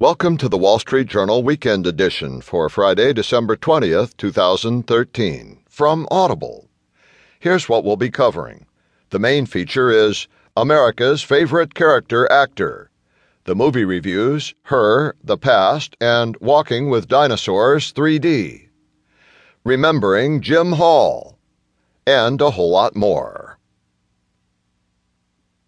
Welcome to the Wall Street Journal Weekend Edition for Friday, December 20th, 2013, from Audible. Here's what we'll be covering. The main feature is America's Favorite Character Actor. The movie reviews Her, The Past, and Walking with Dinosaurs 3D. Remembering Jim Hall. And a whole lot more.